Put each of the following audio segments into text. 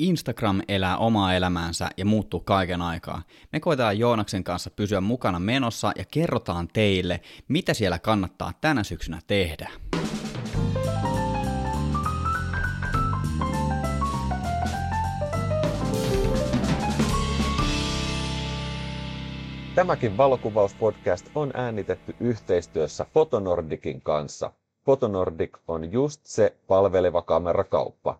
Instagram elää omaa elämäänsä ja muuttuu kaiken aikaa. Me koitetaan Joonaksen kanssa pysyä mukana menossa ja kerrotaan teille, mitä siellä kannattaa tänä syksynä tehdä. Tämäkin valokuvauspodcast on äänitetty yhteistyössä Fotonordikin kanssa. Fotonordik on just se palveleva kamerakauppa.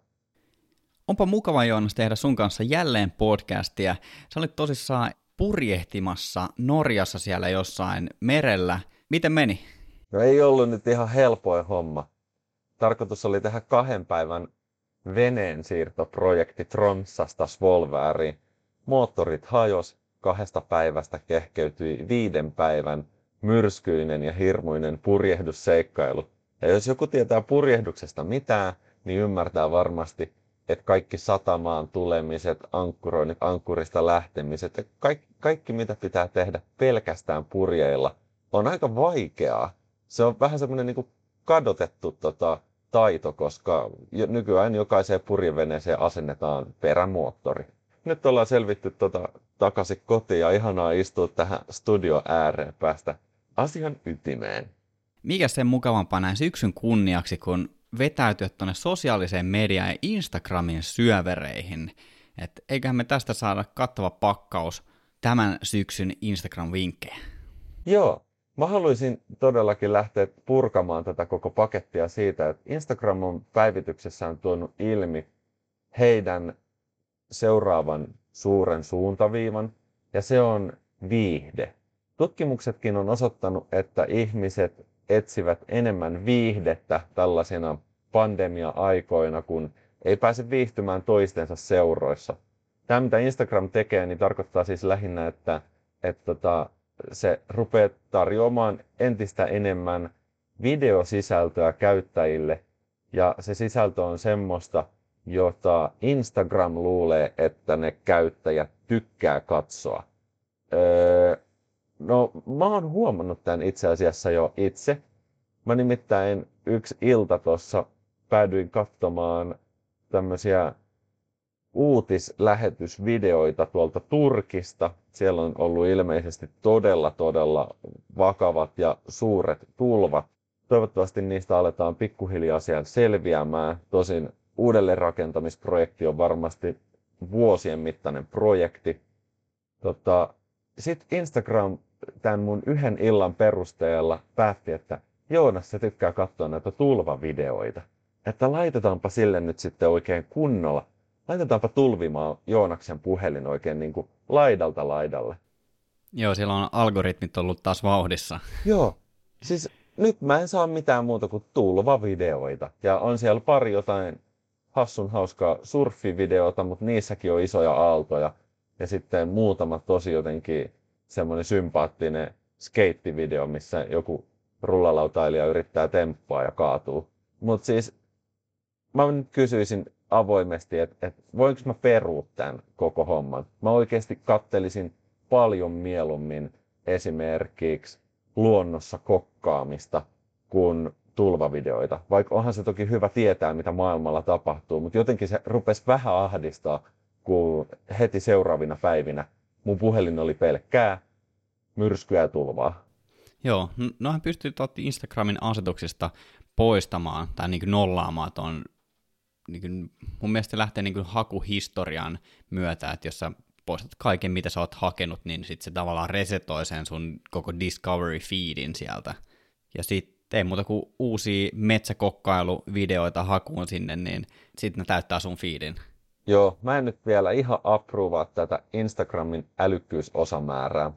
Onpa mukava Joonas tehdä sun kanssa jälleen podcastia. Sä olit tosissaan purjehtimassa Norjassa siellä jossain merellä. Miten meni? No ei ollut nyt ihan helpoin homma. Tarkoitus oli tehdä kahden päivän veneen siirtoprojekti Tromsasta Svolvääriin. Moottorit hajos, kahdesta päivästä kehkeytyi viiden päivän myrskyinen ja hirmuinen purjehdusseikkailu. Ja jos joku tietää purjehduksesta mitään, niin ymmärtää varmasti, että kaikki satamaan tulemiset, ankkuroinnit, ankkurista lähtemiset ja kaikki, kaikki mitä pitää tehdä pelkästään purjeilla on aika vaikeaa. Se on vähän semmoinen niin kadotettu tota, taito, koska nykyään jokaiseen purjeveneeseen asennetaan perämoottori. Nyt ollaan selvitty tota, takaisin kotiin ja ihanaa istua tähän studio ääreen päästä asian ytimeen. Mikä sen mukavampaa näin syksyn kunniaksi, kun vetäytyä tuonne sosiaaliseen mediaan ja Instagramin syövereihin. Et eiköhän me tästä saada kattava pakkaus tämän syksyn Instagram-vinkkejä. Joo, mä haluaisin todellakin lähteä purkamaan tätä koko pakettia siitä, että Instagram on päivityksessään tuonut ilmi heidän seuraavan suuren suuntaviivan, ja se on viihde. Tutkimuksetkin on osoittanut, että ihmiset etsivät enemmän viihdettä tällaisina pandemia-aikoina, kun ei pääse viihtymään toistensa seuroissa. Tämä, mitä Instagram tekee, niin tarkoittaa siis lähinnä, että, että tota, se rupeaa tarjoamaan entistä enemmän videosisältöä käyttäjille, ja se sisältö on semmoista, jota Instagram luulee, että ne käyttäjät tykkää katsoa. Öö, no, mä oon huomannut tämän itse asiassa jo itse. Mä nimittäin yksi ilta tuossa päädyin katsomaan tämmöisiä uutislähetysvideoita tuolta Turkista. Siellä on ollut ilmeisesti todella, todella vakavat ja suuret tulvat. Toivottavasti niistä aletaan pikkuhiljaa siellä selviämään. Tosin uudelleenrakentamisprojekti on varmasti vuosien mittainen projekti. Tota, Sitten Instagram tämän mun yhden illan perusteella päätti, että Joonas se tykkää katsoa näitä tulvavideoita. Että laitetaanpa sille nyt sitten oikein kunnolla. Laitetaanpa tulvimaan Joonaksen puhelin oikein niin kuin laidalta laidalle. Joo, siellä on algoritmit ollut taas vauhdissa. Joo, siis nyt mä en saa mitään muuta kuin tulvavideoita. Ja on siellä pari jotain hassun hauskaa surfivideota, mutta niissäkin on isoja aaltoja. Ja sitten muutama tosi jotenkin semmoinen sympaattinen skeittivideo, missä joku rullalautailija yrittää temppaa ja kaatuu. Mutta siis mä nyt kysyisin avoimesti, että et voinko mä perua tämän koko homman. Mä oikeasti kattelisin paljon mieluummin esimerkiksi luonnossa kokkaamista kuin tulvavideoita. Vaikka onhan se toki hyvä tietää, mitä maailmalla tapahtuu, mutta jotenkin se rupesi vähän ahdistaa, kun heti seuraavina päivinä mun puhelin oli pelkkää myrskyä ja tulvaa. Joo, nohan pystyy Instagramin asetuksista poistamaan tai niin kuin nollaamaan tuon, niin kuin, mun mielestä lähtee niin kuin hakuhistorian myötä, että jos sä poistat kaiken, mitä sä oot hakenut, niin sitten se tavallaan resetoi sen sun koko Discovery feedin sieltä. Ja sitten ei muuta kuin uusia metsäkokkailuvideoita hakuun sinne, niin sitten ne täyttää sun feedin. Joo, mä en nyt vielä ihan approvaa tätä Instagramin älykkyysosamäärää.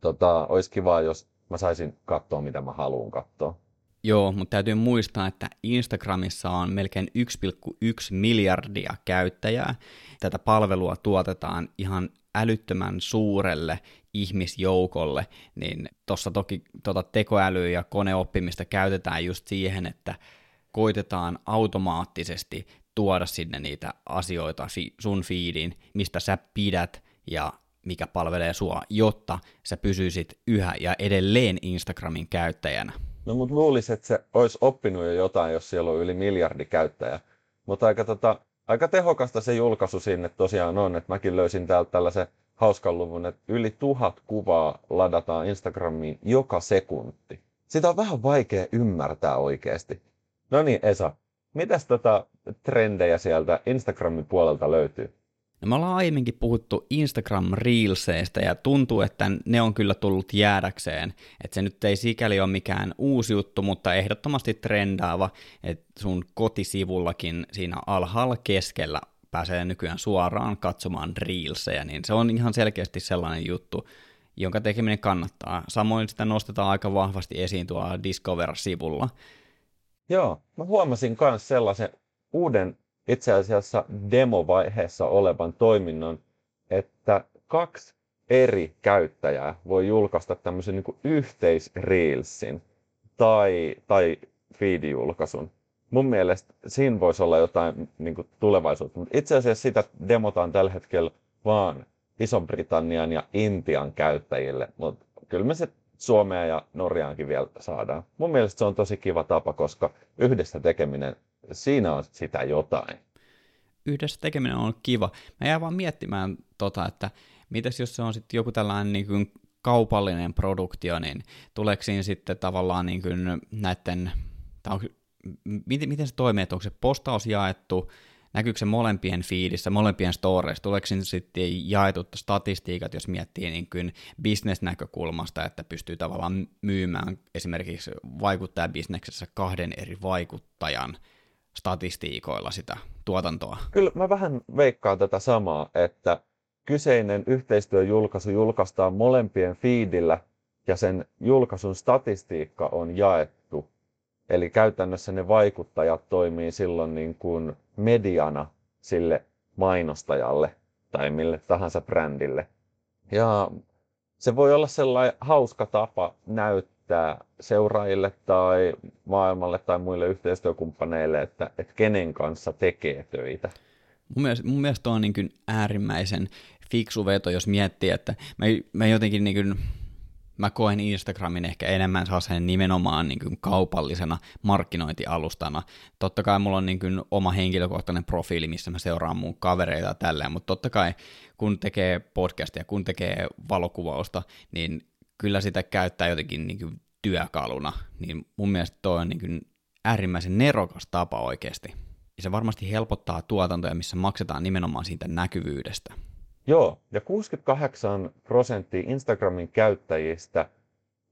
Tota, olisi kiva, jos mä saisin katsoa, mitä mä haluan katsoa. Joo, mutta täytyy muistaa, että Instagramissa on melkein 1,1 miljardia käyttäjää. Tätä palvelua tuotetaan ihan älyttömän suurelle ihmisjoukolle, niin tuossa toki tota tekoälyä ja koneoppimista käytetään just siihen, että koitetaan automaattisesti tuoda sinne niitä asioita sun feediin, mistä sä pidät ja mikä palvelee sua, jotta sä pysyisit yhä ja edelleen Instagramin käyttäjänä. No mutta luulisin, että se olisi oppinut jo jotain, jos siellä on yli miljardi käyttäjää. Mutta aika tota, aika tehokasta se julkaisu sinne tosiaan on, että mäkin löysin täältä tällaisen hauskan luvun, että yli tuhat kuvaa ladataan Instagramiin joka sekunti. Sitä on vähän vaikea ymmärtää oikeasti. No niin, Esa, mitäs tota trendejä sieltä Instagramin puolelta löytyy? No me ollaan aiemminkin puhuttu Instagram Reelseistä ja tuntuu, että ne on kyllä tullut jäädäkseen. Että se nyt ei sikäli ole mikään uusi juttu, mutta ehdottomasti trendaava, että sun kotisivullakin siinä alhaalla keskellä pääsee nykyään suoraan katsomaan Reelseja, niin se on ihan selkeästi sellainen juttu, jonka tekeminen kannattaa. Samoin sitä nostetaan aika vahvasti esiin tuolla Discover-sivulla. Joo, mä huomasin myös sellaisen uuden itse asiassa demovaiheessa olevan toiminnon, että kaksi eri käyttäjää voi julkaista tämmöisen niin yhteisreelsin tai, tai feed-julkaisun. Mun mielestä siinä voisi olla jotain niin kuin tulevaisuutta, mutta itse asiassa sitä demotaan tällä hetkellä vaan Ison-Britannian ja Intian käyttäjille, mutta kyllä me se Suomea ja Norjaankin vielä saadaan. Mun mielestä se on tosi kiva tapa, koska yhdessä tekeminen siinä on sitä jotain. Yhdessä tekeminen on kiva. Mä jään vaan miettimään, tota, että mitäs jos se on sitten joku tällainen niin kuin kaupallinen produktio, niin tuleeko siinä sitten tavallaan niin kuin näiden, tai miten, miten se toimii, että onko se postaus jaettu, näkyykö se molempien fiidissä, molempien storeissa, tuleeko sinne sitten jaetut statistiikat, jos miettii niin kuin bisnesnäkökulmasta, että pystyy tavallaan myymään esimerkiksi vaikuttajabisneksessä kahden eri vaikuttajan statistiikoilla sitä tuotantoa. Kyllä mä vähän veikkaan tätä samaa, että kyseinen yhteistyöjulkaisu julkaistaan molempien fiidillä ja sen julkaisun statistiikka on jaettu. Eli käytännössä ne vaikuttajat toimii silloin niin kuin mediana sille mainostajalle tai mille tahansa brändille. Ja se voi olla sellainen hauska tapa näyttää, näyttää seuraajille tai maailmalle tai muille yhteistyökumppaneille, että, että kenen kanssa tekee töitä. Mun mielestä, mun mielestä on niin kuin äärimmäisen fiksu veto, jos miettii, että mä, mä jotenkin niin kuin, mä koen Instagramin ehkä enemmän sen nimenomaan niin kuin kaupallisena markkinointialustana. Totta kai mulla on niin kuin oma henkilökohtainen profiili, missä mä seuraan mun kavereita ja tälleen, mutta totta kai kun tekee podcastia, kun tekee valokuvausta, niin kyllä sitä käyttää jotenkin niin kuin työkaluna, niin mun mielestä toi on niin kuin äärimmäisen nerokas tapa oikeasti. Ja se varmasti helpottaa tuotantoja, missä maksetaan nimenomaan siitä näkyvyydestä. Joo, ja 68 prosenttia Instagramin käyttäjistä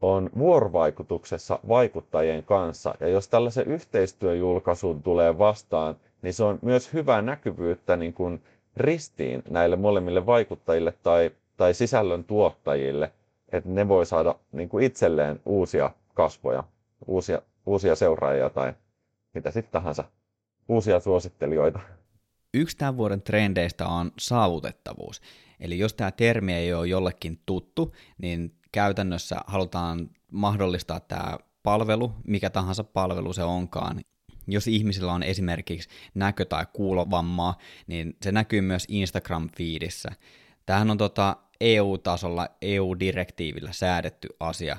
on vuorovaikutuksessa vaikuttajien kanssa. Ja jos tällaisen yhteistyöjulkaisun tulee vastaan, niin se on myös hyvää näkyvyyttä niin kuin ristiin näille molemmille vaikuttajille tai, tai sisällön tuottajille – että ne voi saada niin kuin itselleen uusia kasvoja, uusia, uusia seuraajia tai mitä sitten tahansa, uusia suosittelijoita. Yksi tämän vuoden trendeistä on saavutettavuus. Eli jos tämä termi ei ole jollekin tuttu, niin käytännössä halutaan mahdollistaa tämä palvelu, mikä tahansa palvelu se onkaan. Jos ihmisillä on esimerkiksi näkö- tai kuulovammaa, niin se näkyy myös Instagram-fiidissä. Tämähän on tota, EU-tasolla, EU-direktiivillä säädetty asia.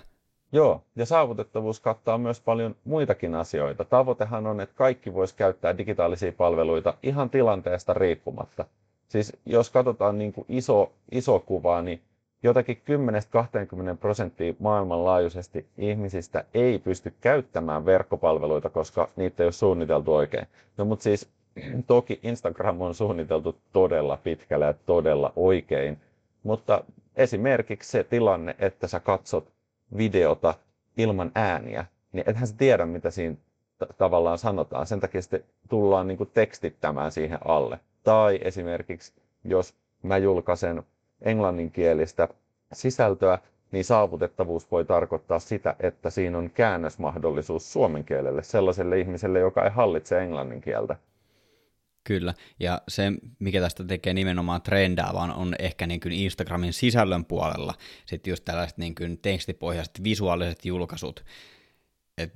Joo, ja saavutettavuus kattaa myös paljon muitakin asioita. Tavoitehan on, että kaikki vois käyttää digitaalisia palveluita ihan tilanteesta riippumatta. Siis jos katsotaan niin kuin iso, iso kuvaa, niin jotakin 10-20 prosenttia maailmanlaajuisesti ihmisistä ei pysty käyttämään verkkopalveluita, koska niitä ei ole suunniteltu oikein. No mutta siis toki Instagram on suunniteltu todella pitkälle ja todella oikein, mutta esimerkiksi se tilanne, että sä katsot videota ilman ääniä, niin ethän sä tiedä, mitä siinä t- tavallaan sanotaan. Sen takia sitten tullaan niin tekstittämään siihen alle. Tai esimerkiksi, jos mä julkaisen englanninkielistä sisältöä, niin saavutettavuus voi tarkoittaa sitä, että siinä on käännösmahdollisuus suomen kielelle sellaiselle ihmiselle, joka ei hallitse englannin kieltä. Kyllä, ja se, mikä tästä tekee nimenomaan vaan on ehkä niin kuin Instagramin sisällön puolella sitten just tällaiset niin kuin tekstipohjaiset visuaaliset julkaisut. Et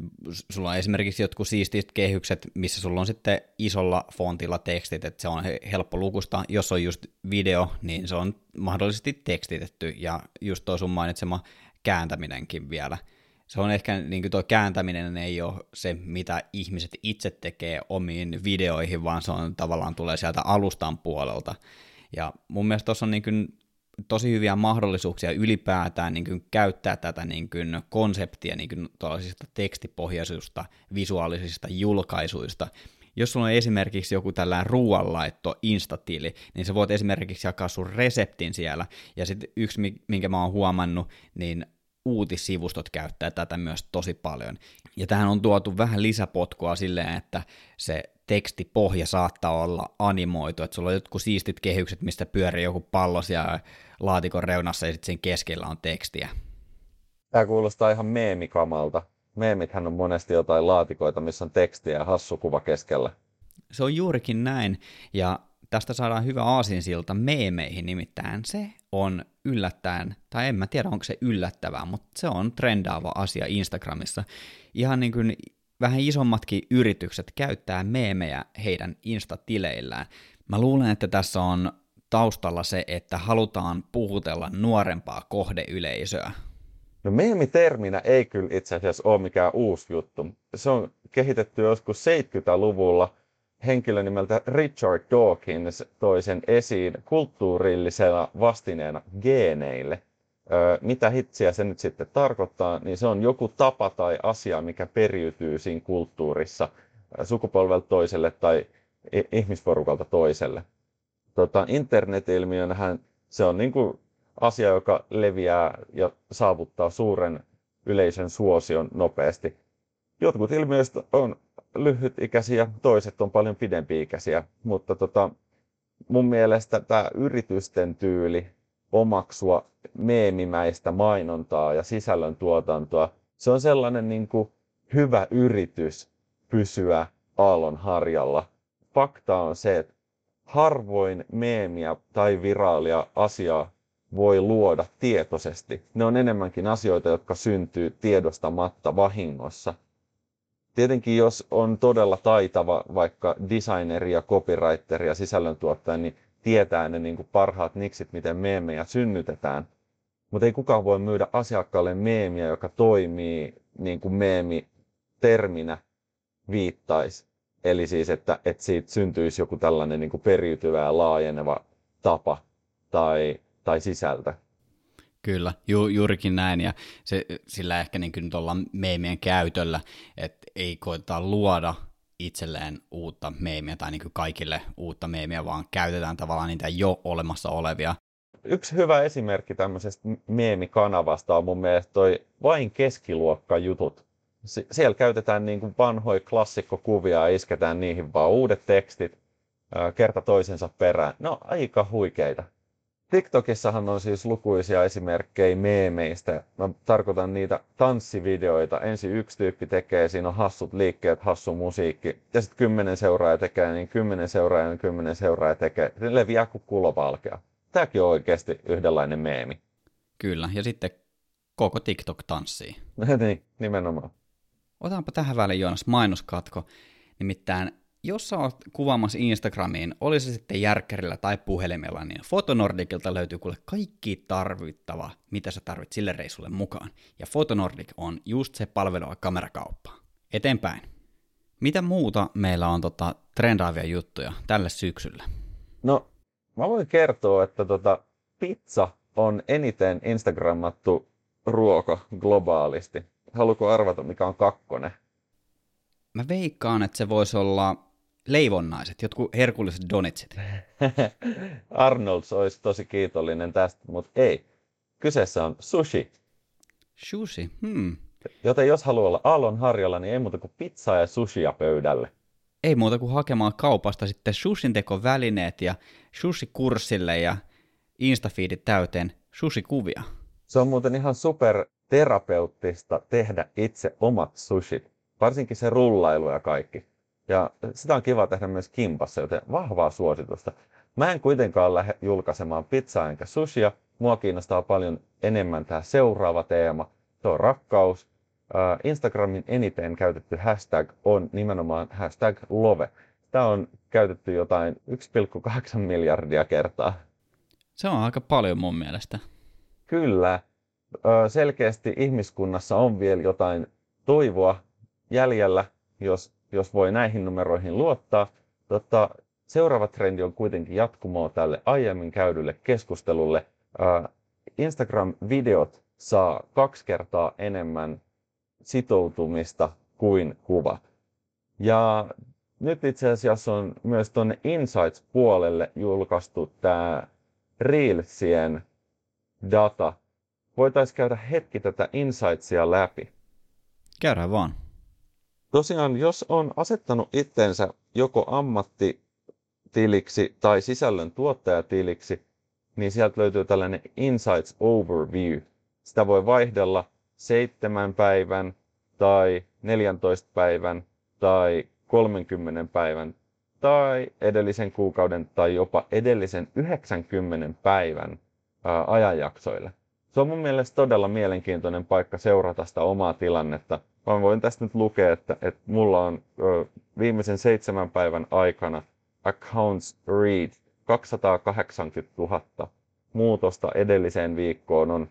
sulla on esimerkiksi jotkut siistit kehykset, missä sulla on sitten isolla fontilla tekstit, että se on helppo lukusta. Jos on just video, niin se on mahdollisesti tekstitetty, ja just tuo sun mainitsema kääntäminenkin vielä. Se on ehkä, niin tuo kääntäminen ei ole se, mitä ihmiset itse tekee omiin videoihin, vaan se on tavallaan tulee sieltä alustan puolelta. Ja mun mielestä tuossa on niin kuin tosi hyviä mahdollisuuksia ylipäätään niin kuin käyttää tätä niin kuin konseptia niin kuin tekstipohjaisista visuaalisista julkaisuista. Jos sulla on esimerkiksi joku tällainen ruoanlaitto instatili, niin sä voit esimerkiksi jakaa sun reseptin siellä. Ja sitten yksi, minkä mä oon huomannut, niin uutissivustot käyttää tätä myös tosi paljon. Ja tähän on tuotu vähän lisäpotkua silleen, että se tekstipohja saattaa olla animoitu, että sulla on jotkut siistit kehykset, mistä pyörii joku pallo siellä laatikon reunassa ja sitten sen keskellä on tekstiä. Tämä kuulostaa ihan meemikamalta. Meemithän on monesti jotain laatikoita, missä on tekstiä ja hassu kuva keskellä. Se on juurikin näin, ja tästä saadaan hyvä aasinsilta meemeihin, nimittäin se on yllättäen, tai en mä tiedä onko se yllättävää, mutta se on trendaava asia Instagramissa. Ihan niin kuin vähän isommatkin yritykset käyttää meemejä heidän Insta-tileillään. Mä luulen, että tässä on taustalla se, että halutaan puhutella nuorempaa kohdeyleisöä. No meemiterminä ei kyllä itse asiassa ole mikään uusi juttu. Se on kehitetty joskus 70-luvulla. Henkilö nimeltä Richard Dawkins toi sen esiin kulttuurillisena vastineena geeneille. Öö, mitä hitsiä se nyt sitten tarkoittaa, niin se on joku tapa tai asia, mikä periytyy siinä kulttuurissa sukupolvelta toiselle tai ihmisporukalta toiselle tota, internetilmiönähän se on niin kuin asia, joka leviää ja saavuttaa suuren yleisön suosion nopeasti. Jotkut ilmiöistä on lyhytikäisiä, toiset on paljon pidempi-ikäisiä, mutta tota, mun mielestä tämä yritysten tyyli omaksua meemimäistä mainontaa ja sisällöntuotantoa, se on sellainen niin kuin hyvä yritys pysyä aallon harjalla. Fakta on se, että harvoin meemiä tai viraalia asiaa voi luoda tietoisesti. Ne on enemmänkin asioita, jotka syntyy tiedostamatta vahingossa. Tietenkin jos on todella taitava vaikka designeri ja copywriteri ja sisällöntuottaja, niin tietää ne niin kuin parhaat niksit, miten meemejä synnytetään. Mutta ei kukaan voi myydä asiakkaalle meemiä, joka toimii niin kuin meemi terminä viittaisi Eli siis, että, että siitä syntyisi joku tällainen niin kuin periytyvä ja laajeneva tapa tai, tai sisältö. Kyllä, ju, juurikin näin, ja se, sillä ehkä niin nyt ollaan meemien käytöllä, että ei koeta luoda itselleen uutta meemiä tai niin kaikille uutta meemiä, vaan käytetään tavallaan niitä jo olemassa olevia. Yksi hyvä esimerkki tämmöisestä meemikanavasta on mun mielestä toi vain keskiluokka-jutut siellä käytetään niin kuin vanhoja klassikkokuvia ja isketään niihin vaan uudet tekstit kerta toisensa perään. No aika huikeita. TikTokissahan on siis lukuisia esimerkkejä meemeistä. Mä tarkoitan niitä tanssivideoita. Ensin yksi tyyppi tekee, siinä on hassut liikkeet, hassu musiikki. Ja sitten kymmenen seuraaja tekee, niin kymmenen seuraaja, niin kymmenen seuraaja tekee. Se leviää kuin kulovalkea. Tämäkin on oikeasti yhdenlainen meemi. Kyllä, ja sitten koko TikTok tanssii. niin, nimenomaan. Otanpa tähän väliin Joonas mainoskatko. Nimittäin, jos sä oot kuvaamassa Instagramiin, oli se sitten järkkärillä tai puhelimella, niin Fotonordicilta löytyy kuule kaikki tarvittava, mitä sä tarvit sille reissulle mukaan. Ja Fotonordic on just se palvelua kamerakauppa. Eteenpäin. Mitä muuta meillä on tota, trendaavia juttuja tälle syksyllä? No, mä voin kertoa, että tota, pizza on eniten Instagrammattu ruoka globaalisti. Haluatko arvata, mikä on kakkonen? Mä veikkaan, että se voisi olla leivonnaiset, jotkut herkulliset donitsit. Arnolds olisi tosi kiitollinen tästä, mutta ei. Kyseessä on sushi. Sushi, hmm. Joten jos haluaa olla aallon harjalla, niin ei muuta kuin pizzaa ja sushia pöydälle. Ei muuta kuin hakemaan kaupasta sitten sushin välineet ja sushi-kurssille ja instafeedit täyteen sushi-kuvia. Se on muuten ihan super terapeuttista tehdä itse omat sushit, varsinkin se rullailu ja kaikki. Ja sitä on kiva tehdä myös kimpassa, joten vahvaa suositusta. Mä en kuitenkaan lähde julkaisemaan pizzaa enkä sushia. Mua kiinnostaa paljon enemmän tämä seuraava teema. Se on rakkaus. Instagramin eniten käytetty hashtag on nimenomaan hashtag love. Tämä on käytetty jotain 1,8 miljardia kertaa. Se on aika paljon mun mielestä. Kyllä. selkeästi ihmiskunnassa on vielä jotain toivoa jäljellä, jos, jos voi näihin numeroihin luottaa. Tota, seuraava trendi on kuitenkin jatkumoa tälle aiemmin käydylle keskustelulle. Instagram-videot saa kaksi kertaa enemmän sitoutumista kuin kuvat. Ja nyt itse asiassa on myös tuonne Insights-puolelle julkaistu tämä Reelsien data. Voitaisiin käydä hetki tätä Insightsia läpi. Käydään vaan. Tosiaan, jos on asettanut itsensä joko ammattitiliksi tai sisällön tuottajatiliksi, niin sieltä löytyy tällainen Insights Overview. Sitä voi vaihdella seitsemän päivän tai 14 päivän tai 30 päivän tai edellisen kuukauden tai jopa edellisen 90 päivän ajanjaksoille. Se on mun mielestä todella mielenkiintoinen paikka seurata sitä omaa tilannetta. Mä voin tästä nyt lukea, että, että mulla on ö, viimeisen seitsemän päivän aikana accounts read 280 000. Muutosta edelliseen viikkoon on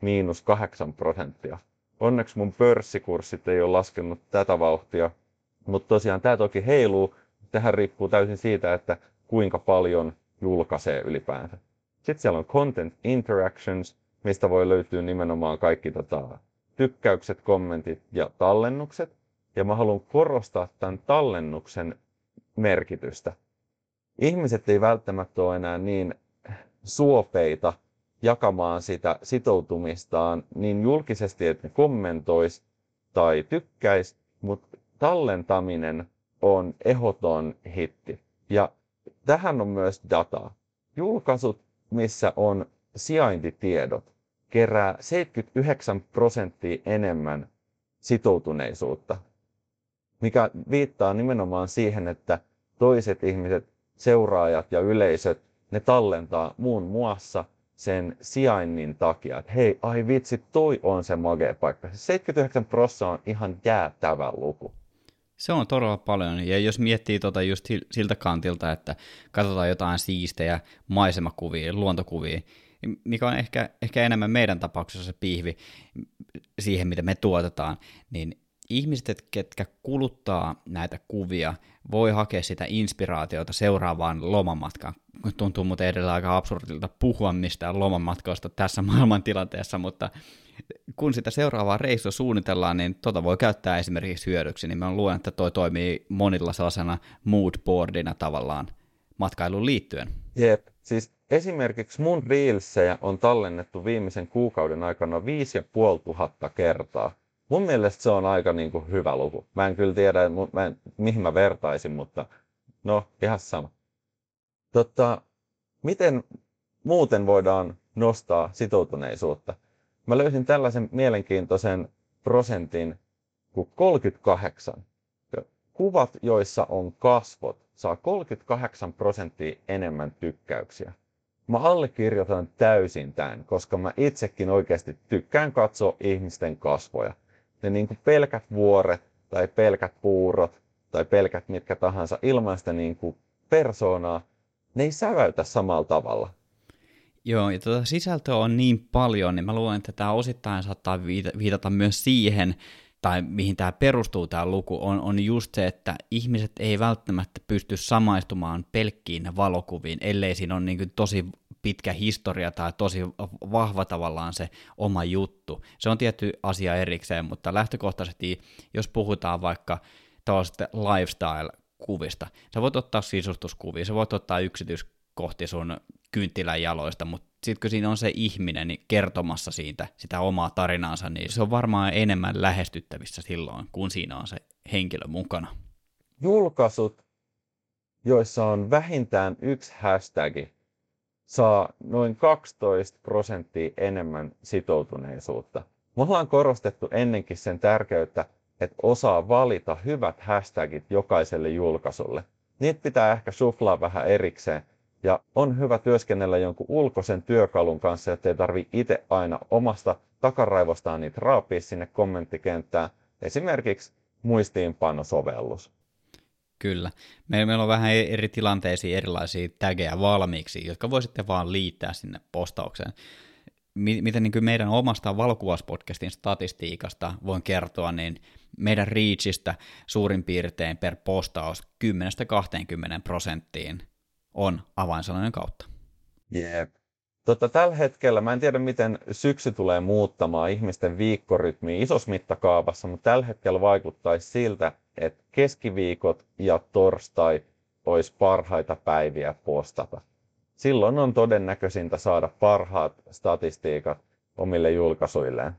miinus 8 prosenttia. Onneksi mun pörssikurssit ei ole laskenut tätä vauhtia, mutta tosiaan tämä toki heiluu. Tähän riippuu täysin siitä, että kuinka paljon julkaisee ylipäänsä. Sitten siellä on Content Interactions, mistä voi löytyä nimenomaan kaikki tota, tykkäykset, kommentit ja tallennukset. Ja mä haluan korostaa tämän tallennuksen merkitystä. Ihmiset ei välttämättä ole enää niin suopeita jakamaan sitä sitoutumistaan niin julkisesti, että ne kommentois tai tykkäis, mutta tallentaminen on ehoton hitti. Ja tähän on myös dataa. Julkaisut, missä on sijaintitiedot, kerää 79 prosenttia enemmän sitoutuneisuutta, mikä viittaa nimenomaan siihen, että toiset ihmiset, seuraajat ja yleisöt, ne tallentaa muun muassa sen sijainnin takia, että hei, ai vitsi, toi on se magea paikka. 79 prosenttia on ihan jäätävä luku. Se on todella paljon, ja jos miettii tota just siltä kantilta, että katsotaan jotain siistejä maisemakuvia, luontokuvia, mikä on ehkä, ehkä enemmän meidän tapauksessa se pihvi siihen, mitä me tuotetaan, niin ihmiset, ketkä kuluttaa näitä kuvia, voi hakea sitä inspiraatiota seuraavaan lomamatkaan. Tuntuu muuten edellä aika absurdilta puhua mistään lomamatkoista tässä maailmantilanteessa, mutta kun sitä seuraavaa reissua suunnitellaan, niin tota voi käyttää esimerkiksi hyödyksi, niin mä luen, että toi toimii monilla sellaisena moodboardina tavallaan matkailuun liittyen. Jep, siis esimerkiksi mun reelsejä on tallennettu viimeisen kuukauden aikana 5500 kertaa. Mun mielestä se on aika niin kuin hyvä luku. Mä en kyllä tiedä, mä en, mihin mä vertaisin, mutta no, ihan sama. Totta, miten muuten voidaan nostaa sitoutuneisuutta? Mä löysin tällaisen mielenkiintoisen prosentin kuin 38. Kuvat, joissa on kasvot, saa 38 prosenttia enemmän tykkäyksiä. Mä allekirjoitan täysin tämän, koska mä itsekin oikeasti tykkään katsoa ihmisten kasvoja. Ne niin kuin pelkät vuoret tai pelkät puurot tai pelkät mitkä tahansa ilman sitä niin kuin persoonaa, ne ei säväytä samalla tavalla. Joo, ja tuota sisältöä on niin paljon, niin mä luulen, että tämä osittain saattaa viitata myös siihen, tai mihin tämä perustuu tämä luku, on, on just se, että ihmiset ei välttämättä pysty samaistumaan pelkkiin valokuviin, ellei siinä ole niin tosi pitkä historia tai tosi vahva tavallaan se oma juttu. Se on tietty asia erikseen, mutta lähtökohtaisesti, jos puhutaan vaikka tällaisesta lifestyle-kuvista, sä voit ottaa sisustuskuvia, sä voit ottaa yksityiskohtia sun kynttilän jaloista, mutta sitten kun siinä on se ihminen niin kertomassa siitä sitä omaa tarinaansa, niin se on varmaan enemmän lähestyttävissä silloin, kun siinä on se henkilö mukana. Julkaisut, joissa on vähintään yksi hashtag, saa noin 12 prosenttia enemmän sitoutuneisuutta. Me ollaan korostettu ennenkin sen tärkeyttä, että osaa valita hyvät hashtagit jokaiselle julkaisulle. Niitä pitää ehkä suflaa vähän erikseen, ja on hyvä työskennellä jonkun ulkoisen työkalun kanssa, ettei tarvi itse aina omasta takaraivostaan niitä raapia sinne kommenttikenttään. Esimerkiksi muistiinpanosovellus. Kyllä. Meillä on vähän eri tilanteisiin erilaisia tägejä valmiiksi, jotka voi sitten vaan liittää sinne postaukseen. miten niin meidän omasta valokuvauspodcastin statistiikasta voin kertoa, niin meidän reachistä suurin piirtein per postaus 10-20 prosenttiin on avainsanojen kautta. Jep. Tota, tällä hetkellä, mä en tiedä miten syksy tulee muuttamaan ihmisten viikkorytmiä isossa mittakaavassa, mutta tällä hetkellä vaikuttaisi siltä, että keskiviikot ja torstai olisi parhaita päiviä postata. Silloin on todennäköisintä saada parhaat statistiikat omille julkaisuilleen.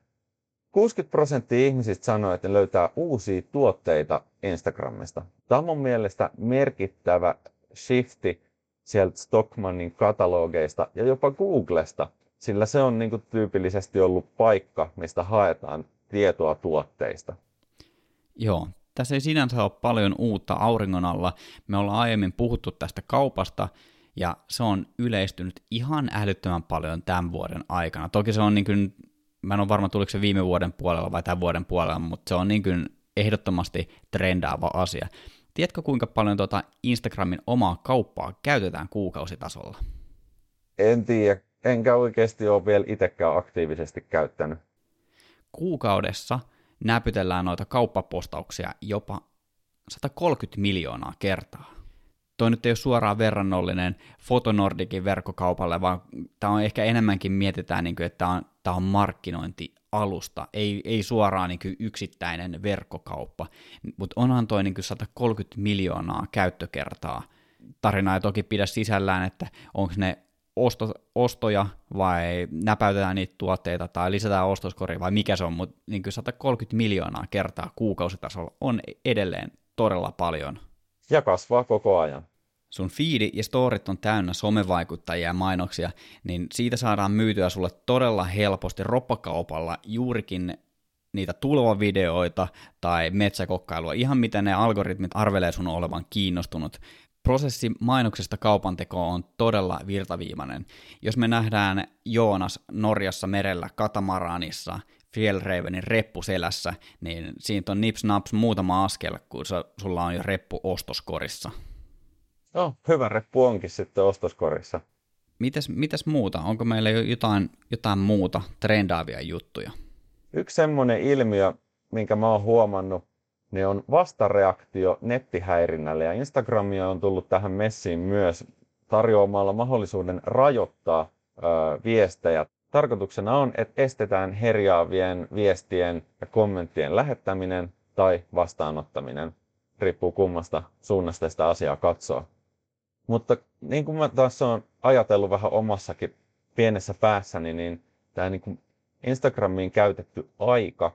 60 prosenttia ihmisistä sanoo, että ne löytää uusia tuotteita Instagramista. Tämä on mun mielestä merkittävä shifti sieltä Stockmannin katalogeista ja jopa Googlesta, sillä se on niin kuin tyypillisesti ollut paikka, mistä haetaan tietoa tuotteista. Joo, tässä ei sinänsä ole paljon uutta auringon alla. Me ollaan aiemmin puhuttu tästä kaupasta, ja se on yleistynyt ihan älyttömän paljon tämän vuoden aikana. Toki se on niin kuin, mä en ole varma tuliko se viime vuoden puolella vai tämän vuoden puolella, mutta se on niin kuin ehdottomasti trendaava asia. Tiedätkö kuinka paljon tuota Instagramin omaa kauppaa käytetään kuukausitasolla? En tiedä, enkä oikeasti ole vielä itsekään aktiivisesti käyttänyt. Kuukaudessa näpytellään noita kauppapostauksia jopa 130 miljoonaa kertaa. Toi nyt ei ole suoraan verrannollinen Fotonordikin verkkokaupalle, vaan tämä on ehkä enemmänkin mietitään, niin kuin, että tämä on, tämä on markkinointialusta, ei, ei suoraan niin kuin yksittäinen verkkokauppa, mutta onhan toi niin kuin 130 miljoonaa käyttökertaa. Tarina ei toki pidä sisällään, että onko ne osto, ostoja vai näpäytetään niitä tuotteita tai lisätään ostoskoria vai mikä se on, mutta niin 130 miljoonaa kertaa kuukausitasolla on edelleen todella paljon. Ja kasvaa koko ajan. Sun fiidi ja storit on täynnä somevaikuttajia ja mainoksia, niin siitä saadaan myytyä sulle todella helposti roppakaupalla juurikin niitä tulvavideoita tai metsäkokkailua, ihan miten ne algoritmit arvelee sun olevan kiinnostunut prosessi mainoksesta kaupantekoon on todella virtaviimainen. Jos me nähdään Joonas Norjassa merellä katamaranissa reppu selässä, niin siitä on nips naps muutama askel, kun sulla on jo reppu ostoskorissa. No, hyvä reppu onkin sitten ostoskorissa. Mitäs, mitäs muuta? Onko meillä jo jotain, jotain muuta trendaavia juttuja? Yksi semmoinen ilmiö, minkä mä oon huomannut, ne on vastareaktio nettihäirinnälle ja Instagramia on tullut tähän messiin myös tarjoamalla mahdollisuuden rajoittaa ö, viestejä. Tarkoituksena on, että estetään herjaavien viestien ja kommenttien lähettäminen tai vastaanottaminen. Riippuu kummasta suunnasta sitä asiaa katsoa. Mutta niin kuin mä taas olen ajatellut vähän omassakin pienessä päässäni, niin tämä niin Instagramiin käytetty aika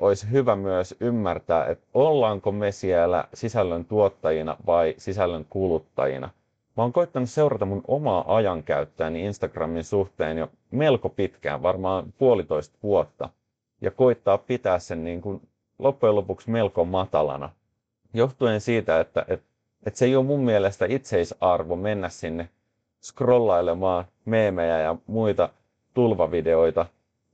olisi hyvä myös ymmärtää, että ollaanko me siellä sisällön tuottajina vai sisällön kuluttajina. Mä oon koittanut seurata mun omaa ajankäyttöäni Instagramin suhteen jo melko pitkään, varmaan puolitoista vuotta, ja koittaa pitää sen niin kuin loppujen lopuksi melko matalana. Johtuen siitä, että, että, että se ei ole mun mielestä itseisarvo mennä sinne scrollailemaan meemejä ja muita tulvavideoita,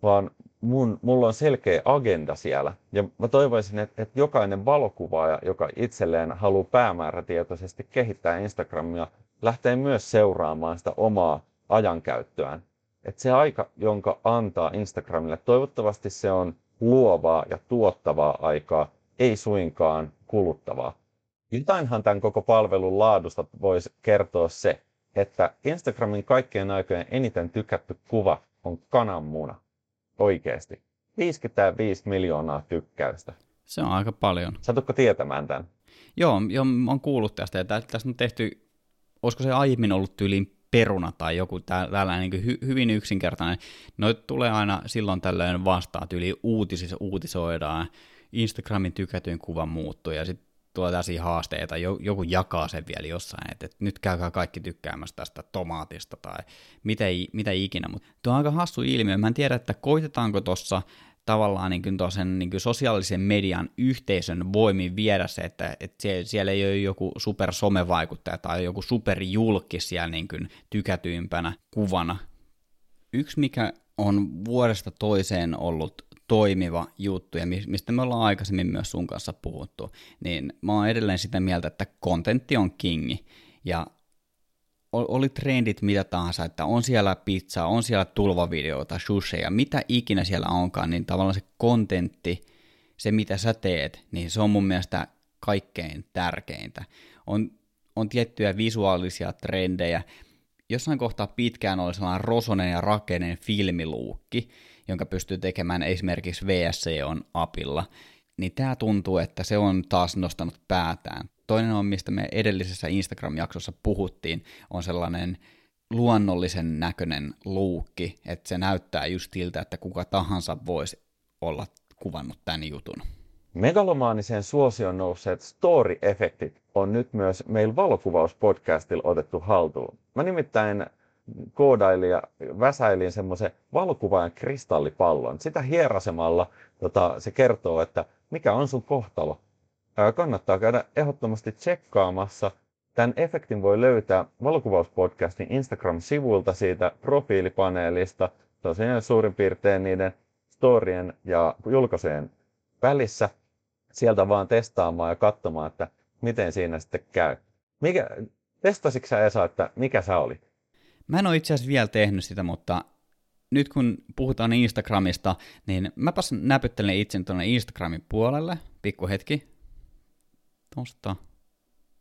vaan mun, mulla on selkeä agenda siellä. Ja mä toivoisin, että, että jokainen valokuvaaja, joka itselleen haluaa päämäärätietoisesti kehittää Instagramia, lähtee myös seuraamaan sitä omaa ajankäyttöään. Että se aika, jonka antaa Instagramille, toivottavasti se on luovaa ja tuottavaa aikaa, ei suinkaan kuluttavaa. Jotainhan tämän koko palvelun laadusta voisi kertoa se, että Instagramin kaikkien aikojen eniten tykätty kuva on kananmuna. Oikeesti. 55 miljoonaa tykkäystä. Se on aika paljon. Satutko tietämään tämän? Joo, joo mä oon kuullut tästä. Ja tässä on tehty, olisiko se aiemmin ollut tyyliin peruna tai joku tällainen niin hy, hyvin yksinkertainen. Noit tulee aina silloin tällöin vastaan, tyyli uutisissa uutisoidaan, Instagramin tykätyin kuva muuttuu ja sitten tulee tällaisia haasteita, joku jakaa sen vielä jossain, että, että nyt käykää kaikki tykkäämässä tästä tomaatista tai mitä, mitä ikinä, mutta tuo on aika hassu ilmiö, mä en tiedä, että koitetaanko tuossa tavallaan niin tosen, niin sosiaalisen median yhteisön voimin viedä se, että, että siellä ei ole joku super somevaikuttaja tai joku superjulkki siellä niin tykätyimpänä kuvana. Yksi, mikä on vuodesta toiseen ollut toimiva juttu, ja mistä me ollaan aikaisemmin myös sun kanssa puhuttu, niin mä oon edelleen sitä mieltä, että kontentti on kingi, ja oli trendit mitä tahansa, että on siellä pizzaa, on siellä tulvavideoita, shusheja, mitä ikinä siellä onkaan, niin tavallaan se kontentti, se mitä sä teet, niin se on mun mielestä kaikkein tärkeintä. On, on tiettyjä visuaalisia trendejä. Jossain kohtaa pitkään oli sellainen rosonen ja rakenen filmiluukki, jonka pystyy tekemään esimerkiksi VSC on apilla, niin tämä tuntuu, että se on taas nostanut päätään. Toinen on, mistä me edellisessä Instagram-jaksossa puhuttiin, on sellainen luonnollisen näköinen luukki, että se näyttää just siltä, että kuka tahansa voisi olla kuvannut tämän jutun. Megalomaanisen suosion nousseet story-efektit on nyt myös meillä valokuvauspodcastilla otettu haltuun. Mä nimittäin koodailin ja väsäilin semmoisen valokuvaajan kristallipallon. Sitä hierasemalla tota, se kertoo, että mikä on sun kohtalo. Ää, kannattaa käydä ehdottomasti tsekkaamassa. Tämän efektin voi löytää valokuvauspodcastin Instagram-sivuilta siitä profiilipaneelista. Tosiaan suurin piirtein niiden storien ja julkaisujen välissä. Sieltä vaan testaamaan ja katsomaan, että miten siinä sitten käy. Mikä, testasitko sä Esa, että mikä sä oli? Mä en ole itse asiassa vielä tehnyt sitä, mutta nyt kun puhutaan Instagramista, niin mäpäs näpyttelen itse tuonne Instagramin puolelle. Pikku hetki. Tosta.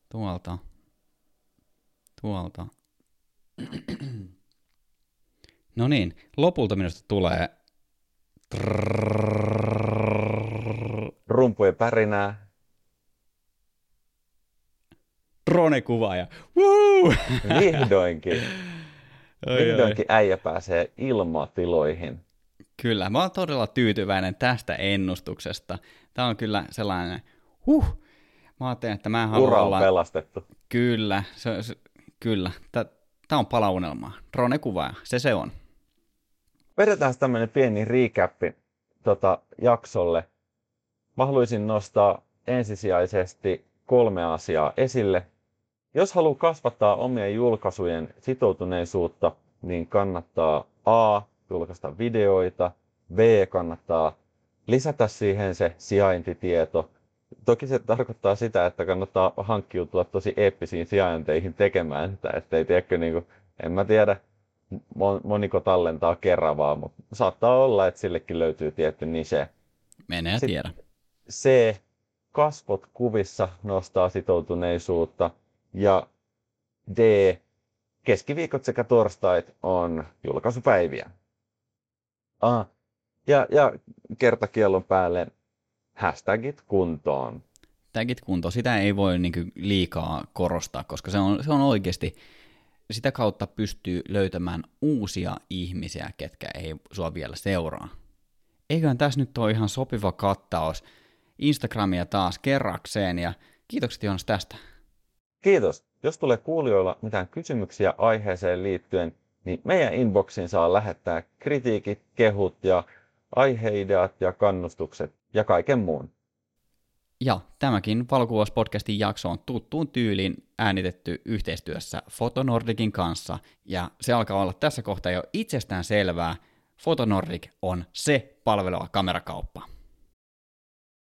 Tuolta. Tuolta. No niin, lopulta minusta tulee... Rumpujen pärinää. Drone-kuvaaja. Woo! Vihdoinkin. Oi, Vihdoinkin oi. äijä pääsee ilmatiloihin. Kyllä, mä oon todella tyytyväinen tästä ennustuksesta. Tämä on kyllä sellainen, huh, mä ajattelin, että mä haluan Ura on olla... pelastettu. Kyllä, se, se, kyllä. Tämä on palaunelmaa. Drone-kuvaaja, se se on. Vedetään tämmöinen pieni recappi tota, jaksolle. Mä haluaisin nostaa ensisijaisesti kolme asiaa esille, jos haluaa kasvattaa omien julkaisujen sitoutuneisuutta, niin kannattaa A. julkaista videoita, B. kannattaa lisätä siihen se sijaintitieto. Toki se tarkoittaa sitä, että kannattaa hankkiutua tosi eeppisiin sijainteihin tekemään sitä, ettei tiedäkö, niin kuin, en mä tiedä, moniko tallentaa Keravaa, mutta saattaa olla, että sillekin löytyy tietty niche. Menee tiedä. C. Kasvot kuvissa nostaa sitoutuneisuutta. Ja D. Keskiviikot sekä torstait on julkaisupäiviä. Ah, ja, ja kertakiellon päälle hashtagit kuntoon. Tagit kuntoon, sitä ei voi niin liikaa korostaa, koska se on, se on oikeasti, sitä kautta pystyy löytämään uusia ihmisiä, ketkä ei sua vielä seuraa. Eiköhän tässä nyt ole ihan sopiva kattaus Instagramia taas kerrakseen, ja kiitokset Joonas tästä. Kiitos. Jos tulee kuulijoilla mitään kysymyksiä aiheeseen liittyen, niin meidän inboxiin saa lähettää kritiikit, kehut ja aiheideat ja kannustukset ja kaiken muun. Ja tämäkin valokuvauspodcastin jakso on tuttuun tyyliin äänitetty yhteistyössä Fotonordikin kanssa, ja se alkaa olla tässä kohtaa jo itsestään selvää, Fotonordik on se palveleva kamerakauppa.